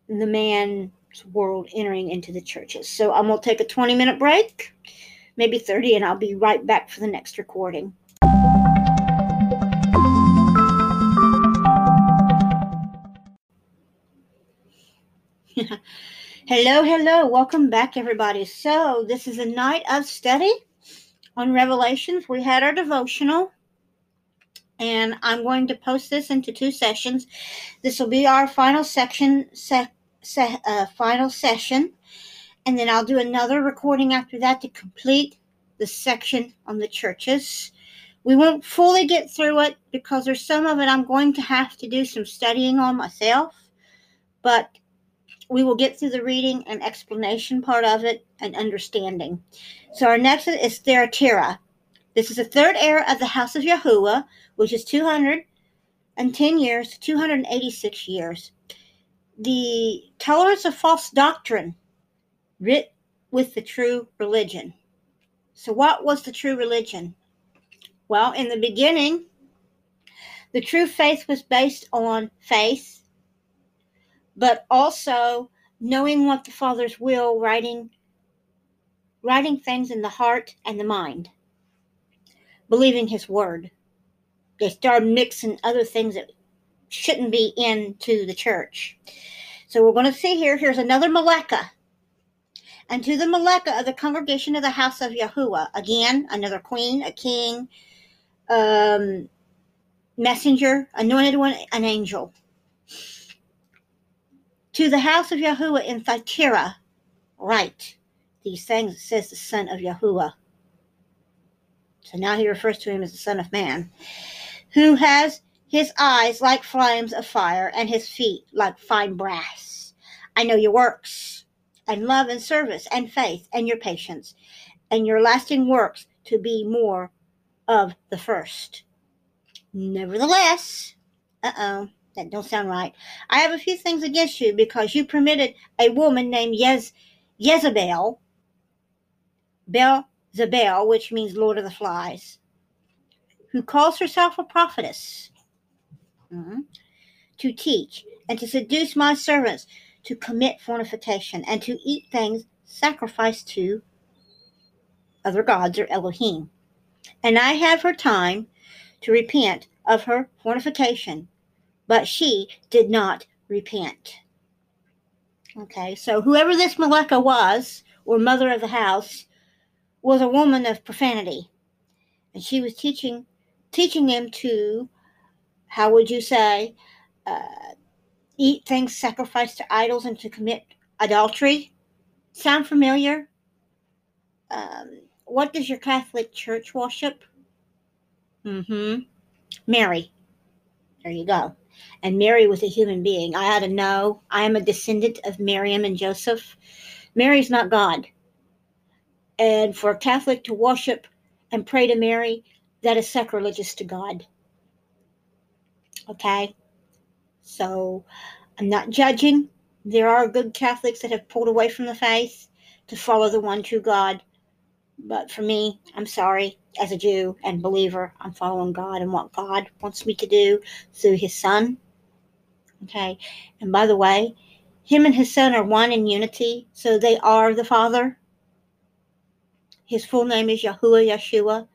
[SPEAKER 1] The man's world entering into the churches. So I'm going to take a 20 minute break, maybe 30, and I'll be right back for the next recording. hello, hello. Welcome back, everybody. So, this is a night of study on Revelations. We had our devotional, and I'm going to post this into two sessions. This will be our final section, se- se- uh, final session, and then I'll do another recording after that to complete the section on the churches. We won't fully get through it because there's some of it I'm going to have to do some studying on myself, but we will get through the reading and explanation part of it and understanding. So our next is Thyatira. This is the third era of the house of Yahuwah, which is 210 years to 286 years. The tolerance of false doctrine writ with the true religion. So what was the true religion? Well, in the beginning, the true faith was based on faith but also knowing what the Father's will, writing writing things in the heart and the mind, believing His word. They start mixing other things that shouldn't be into the church. So we're going to see here. Here's another Maleka. And to the Maleka of the congregation of the house of Yahuwah. Again, another queen, a king, um, messenger, anointed one, an angel to the house of Yahuwah in Thyatira, write these things, says the son of Yahuwah. So now he refers to him as the Son of Man, who has his eyes like flames of fire and his feet like fine brass. I know your works, and love and service and faith and your patience, and your lasting works to be more of the first. Nevertheless, uh oh, that don't sound right. I have a few things against you because you permitted a woman named Yez- Jezebel, Beelzebel, which means Lord of the Flies, who calls herself a prophetess, mhm, to teach and to seduce my servants to commit fornication and to eat things sacrificed to other gods or Elohim. And I have her time to repent of her fornication, but she did not repent. Okay, so whoever this Maleka was, or mother of the house, was a woman of profanity. And she was teaching teaching them to, how would you say, uh, eat things sacrificed to idols and to commit adultery. Sound familiar? Um, what does your Catholic Church worship? Mm-hmm. Mary. There you go. And Mary was a human being. I ought to know. I am a descendant of Miriam and Joseph. Mary's not God. And for a Catholic to worship and pray to Mary, that is sacrilegious to God. Okay? So I'm not judging. There are good Catholics that have pulled away from the faith to follow the one true God. But for me, I'm sorry, as a Jew and believer, I'm following God and what God wants me to do through His Son. Okay? And by the way, Him and His Son are one in unity, so they are the Father. His full name is Yahuwah Yeshua.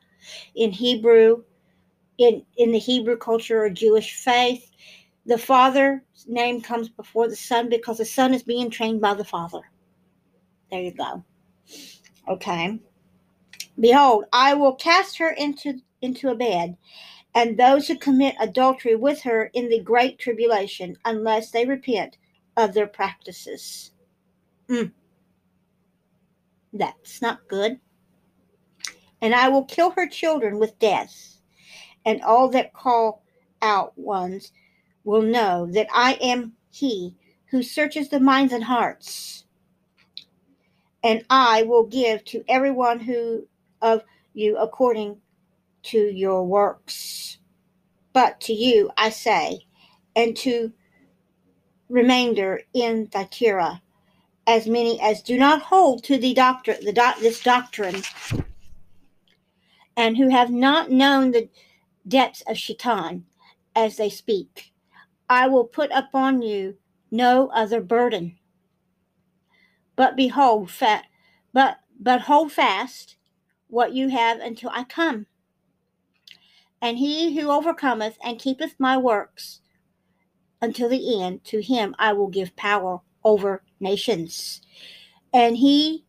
[SPEAKER 1] In Hebrew, in, in the Hebrew culture or Jewish faith, the Father's name comes before the Son because the Son is being trained by the Father. There you go. Okay. Behold, I will cast her into into a bed, and those who commit adultery with her in the great tribulation, unless they repent of their practices. Mm. That's not good. And I will kill her children with death, and all that call out ones will know that I am he who searches the minds and hearts. And I will give to everyone who of you according to your works. But to you I say, and to remainder in Thyatira, as many as do not hold to the doctrine, the doc, this doctrine, and who have not known the depths of Shaitan as they speak. I will put upon you no other burden. But behold, fat, but but hold fast what you have until I come. And he who overcometh and keepeth my works until the end, to him I will give power over nations. And he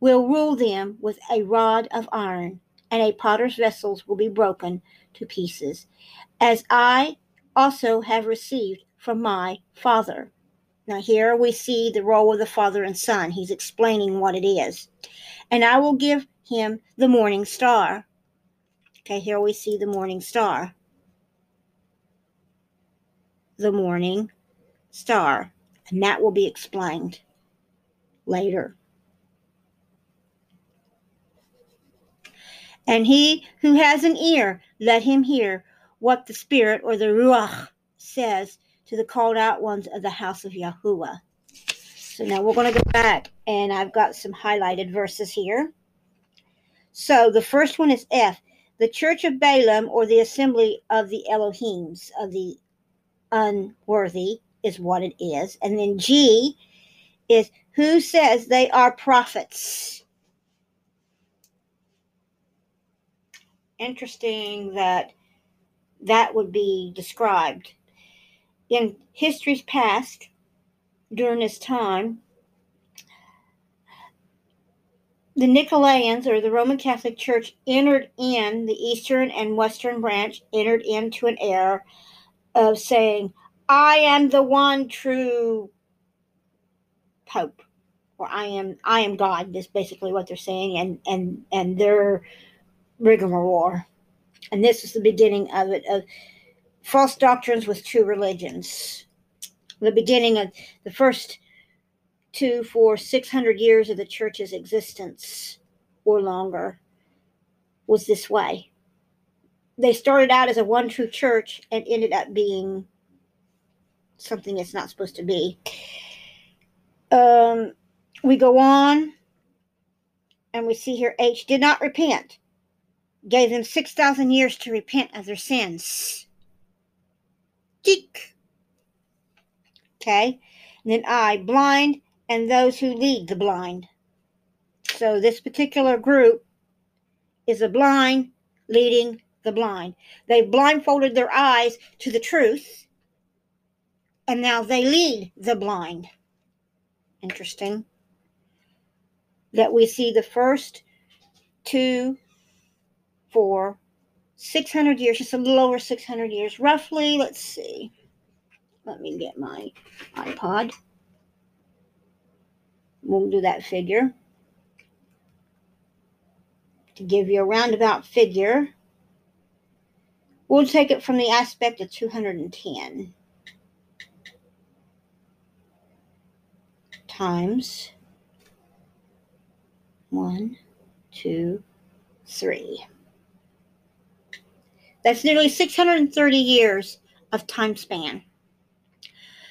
[SPEAKER 1] will rule them with a rod of iron, and a potter's vessels will be broken to pieces, as I also have received from my Father. Now, here we see the role of the Father and Son. He's explaining what it is. And I will give him the morning star. Okay, here we see the morning star. The morning star. And that will be explained later. And he who has an ear, let him hear what the Spirit or the Ruach says to the called out ones of the house of Yahuwah. So now we're going to go back, and I've got some highlighted verses here. So the first one is F, the church of Balaam or the assembly of the Elohims, of the unworthy, is what it is. And then G is who says they are prophets. Interesting that that would be described. In history's past, during this time, the Nicolaitans, or the Roman Catholic Church, entered in, the Eastern and Western branch entered into an era of saying, I am the one true Pope, or I am I am God, is basically what they're saying, and and and their rigmarole. And this was the beginning of it of false doctrines with true religions. The beginning of the first two for 600 years of the church's existence or longer was this way. They started out as a one true church and ended up being something it's not supposed to be. Um, we go on and we see here H did not repent, gave them 6,000 years to repent of their sins. Okay. And then I, blind, and those who lead the blind. So this particular group is a blind leading the blind. They blindfolded their eyes to the truth, and now they lead the blind. Interesting that we see the first two, four, 600 years, just a little over 600 years, roughly. Let's see. Let me get my iPod. We'll do that figure. To give you a roundabout figure, we'll take it from the aspect of 210 times one, two, three. That's nearly 630 years of time span.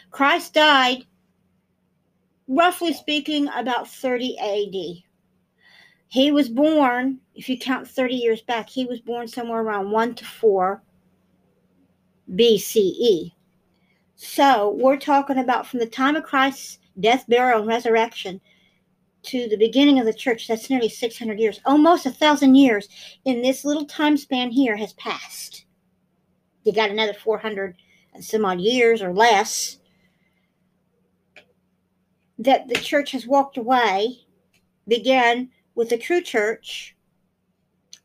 [SPEAKER 1] Christ died, roughly speaking, about 30 AD. He was born, if you count 30 years back, he was born somewhere around 1 to 4 BCE. So we're talking about from the time of Christ's death, burial, and resurrection to the beginning of the church, that's nearly 600 years, almost a thousand years in this little time span here has passed. You got another 400 and some odd years or less that the church has walked away, began with the true church,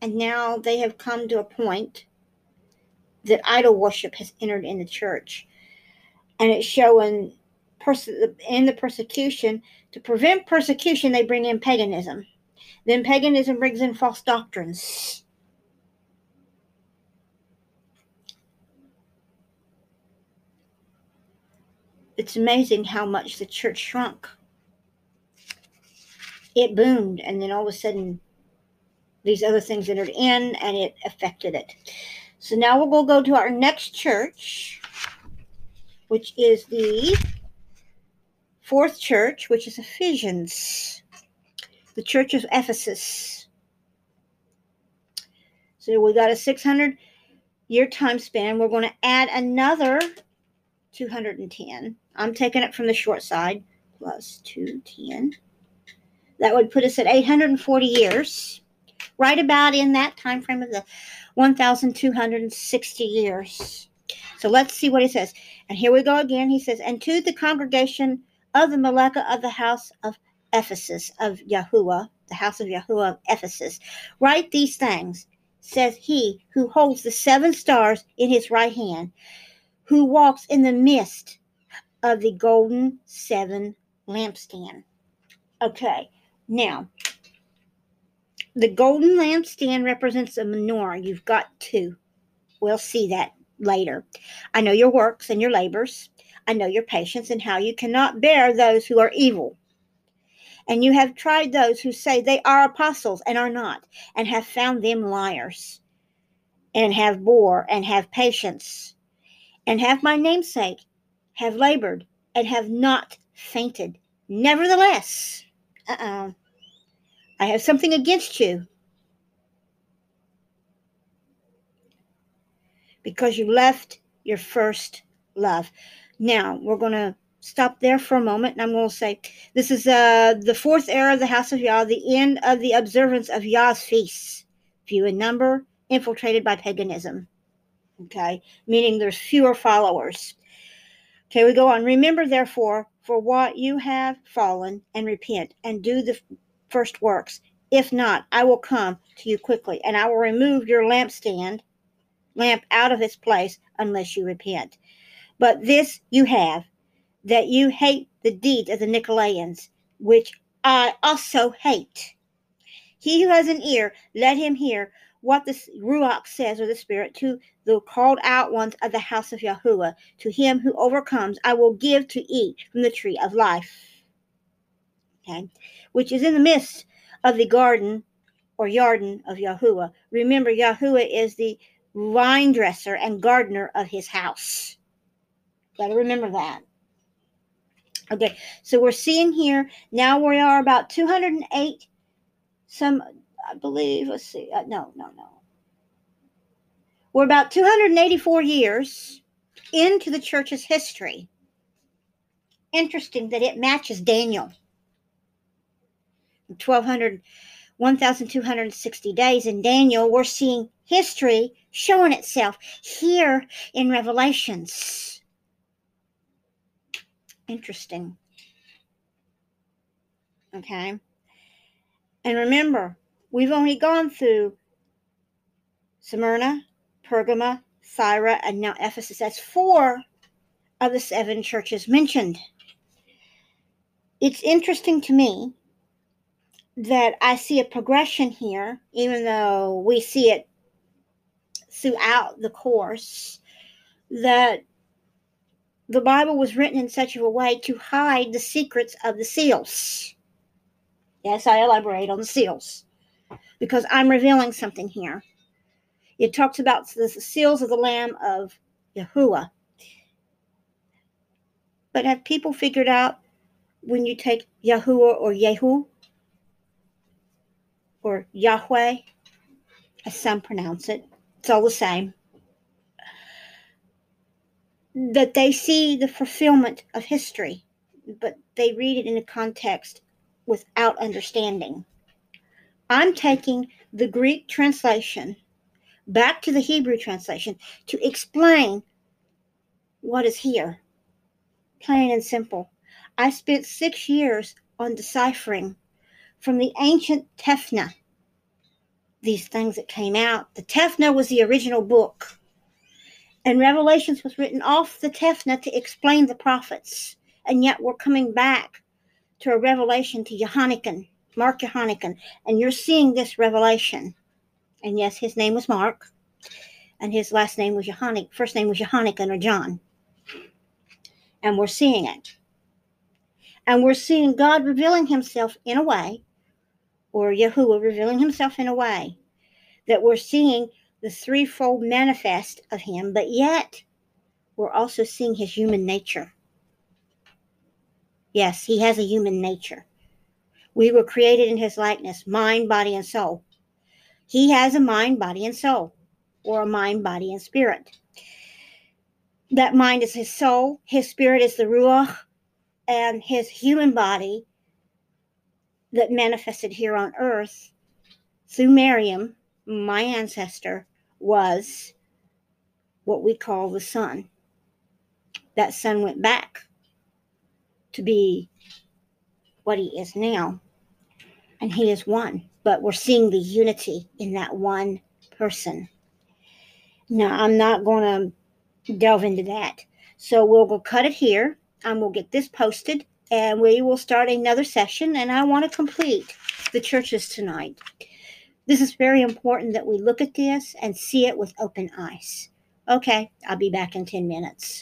[SPEAKER 1] and now they have come to a point that idol worship has entered in the church. And it's showing in the persecution to prevent persecution, they bring in paganism. Then paganism brings in false doctrines. It's amazing how much the church shrunk. It boomed, and then all of a sudden, these other things entered in and it affected it. So now we'll go to our next church, which is the fourth church, which is Ephesians, the church of Ephesus. So we got a 600 year time span. We're going to add another 210. I'm taking it from the short side, plus 210. That would put us at 840 years, right about in that time frame of the 1,260 years. So let's see what he says. And here we go again. He says, And to the congregation of the Malacca of the house of Ephesus, of Yahuwah, the house of Yahuwah of Ephesus. Write these things, says he who holds the seven stars in his right hand, who walks in the midst of the golden seven lampstand. Okay, now the golden lampstand represents a menorah. You've got two. We'll see that later. I know your works and your labors I know your patience and how you cannot bear those who are evil. And you have tried those who say they are apostles and are not, and have found them liars, and have bore and have patience, and have my namesake, have labored, and have not fainted. Nevertheless, uh-uh, I have something against you. Because you left your first love. Now, we're going to stop there for a moment and I'm going to say this is uh, the fourth era of the house of Yah, the end of the observance of Yah's feasts, few in number, infiltrated by paganism. Okay, meaning there's fewer followers. Okay, we go on. Remember, therefore, for what you have fallen, and repent, and do the first works. If not, I will come to you quickly, and I will remove your lampstand, lamp out of its place, unless you repent. But this you have, that you hate the deeds of the Nicolaitans, which I also hate. He who has an ear, let him hear what the Ruach says, or the Spirit, to the called out ones of the house of Yahuwah. To him who overcomes, I will give to eat from the tree of life. Okay, which is in the midst of the garden or yarden of Yahuwah. Remember, Yahuwah is the vine dresser and gardener of his house. Got to remember that. Okay, so we're seeing here now we are about 208, some, I believe, let's see, uh, no, no, no. We're about 284 years into the church's history. Interesting that it matches Daniel. 1200, 1260 days in Daniel, we're seeing history showing itself here in Revelations. Interesting. Okay. And remember, we've only gone through Smyrna, Pergama, Thyatira, and now Ephesus. That's four of the seven churches mentioned. It's interesting to me that I see a progression here, even though we see it throughout the course, that the Bible was written in such a way to hide the secrets of the seals. Yes, I elaborate on the seals because I'm revealing something here. It talks about the seals of the Lamb of Yahuwah. But have people figured out when you take Yahuwah or Yehu or Yahweh, as some pronounce it, it's all the same that they see the fulfillment of history, but they read it in a context without understanding. I'm taking the Greek translation back to the Hebrew translation to explain what is here. Plain and simple. I spent six years on deciphering from the ancient Tefna these things that came out. The Tefna was the original book and Revelations was written off the Tefna to explain the prophets. And yet we're coming back to a revelation to Johannikan, Mark Johannikan. And you're seeing this revelation. And yes, his name was Mark. And his last name was Johannik. First name was Johannikan or John. And we're seeing it. And we're seeing God revealing himself in a way, or Yahuwah revealing himself in a way that we're seeing the threefold manifest of him, but yet we're also seeing his human nature. Yes, he has a human nature. We were created in his likeness, mind, body, and soul. He has a mind, body, and soul, or a mind, body, and spirit. That mind is his soul, his spirit is the Ruach, and his human body that manifested here on earth through Miriam my ancestor was what we call the son. That son went back to be what he is now. And he is one, but we're seeing the unity in that one person. Now, I'm not going to delve into that. So we'll go cut it here and we'll get this posted and we will start another session. And I want to complete the churches tonight. This is very important that we look at this and see it with open eyes. Okay, I'll be back in 10 minutes.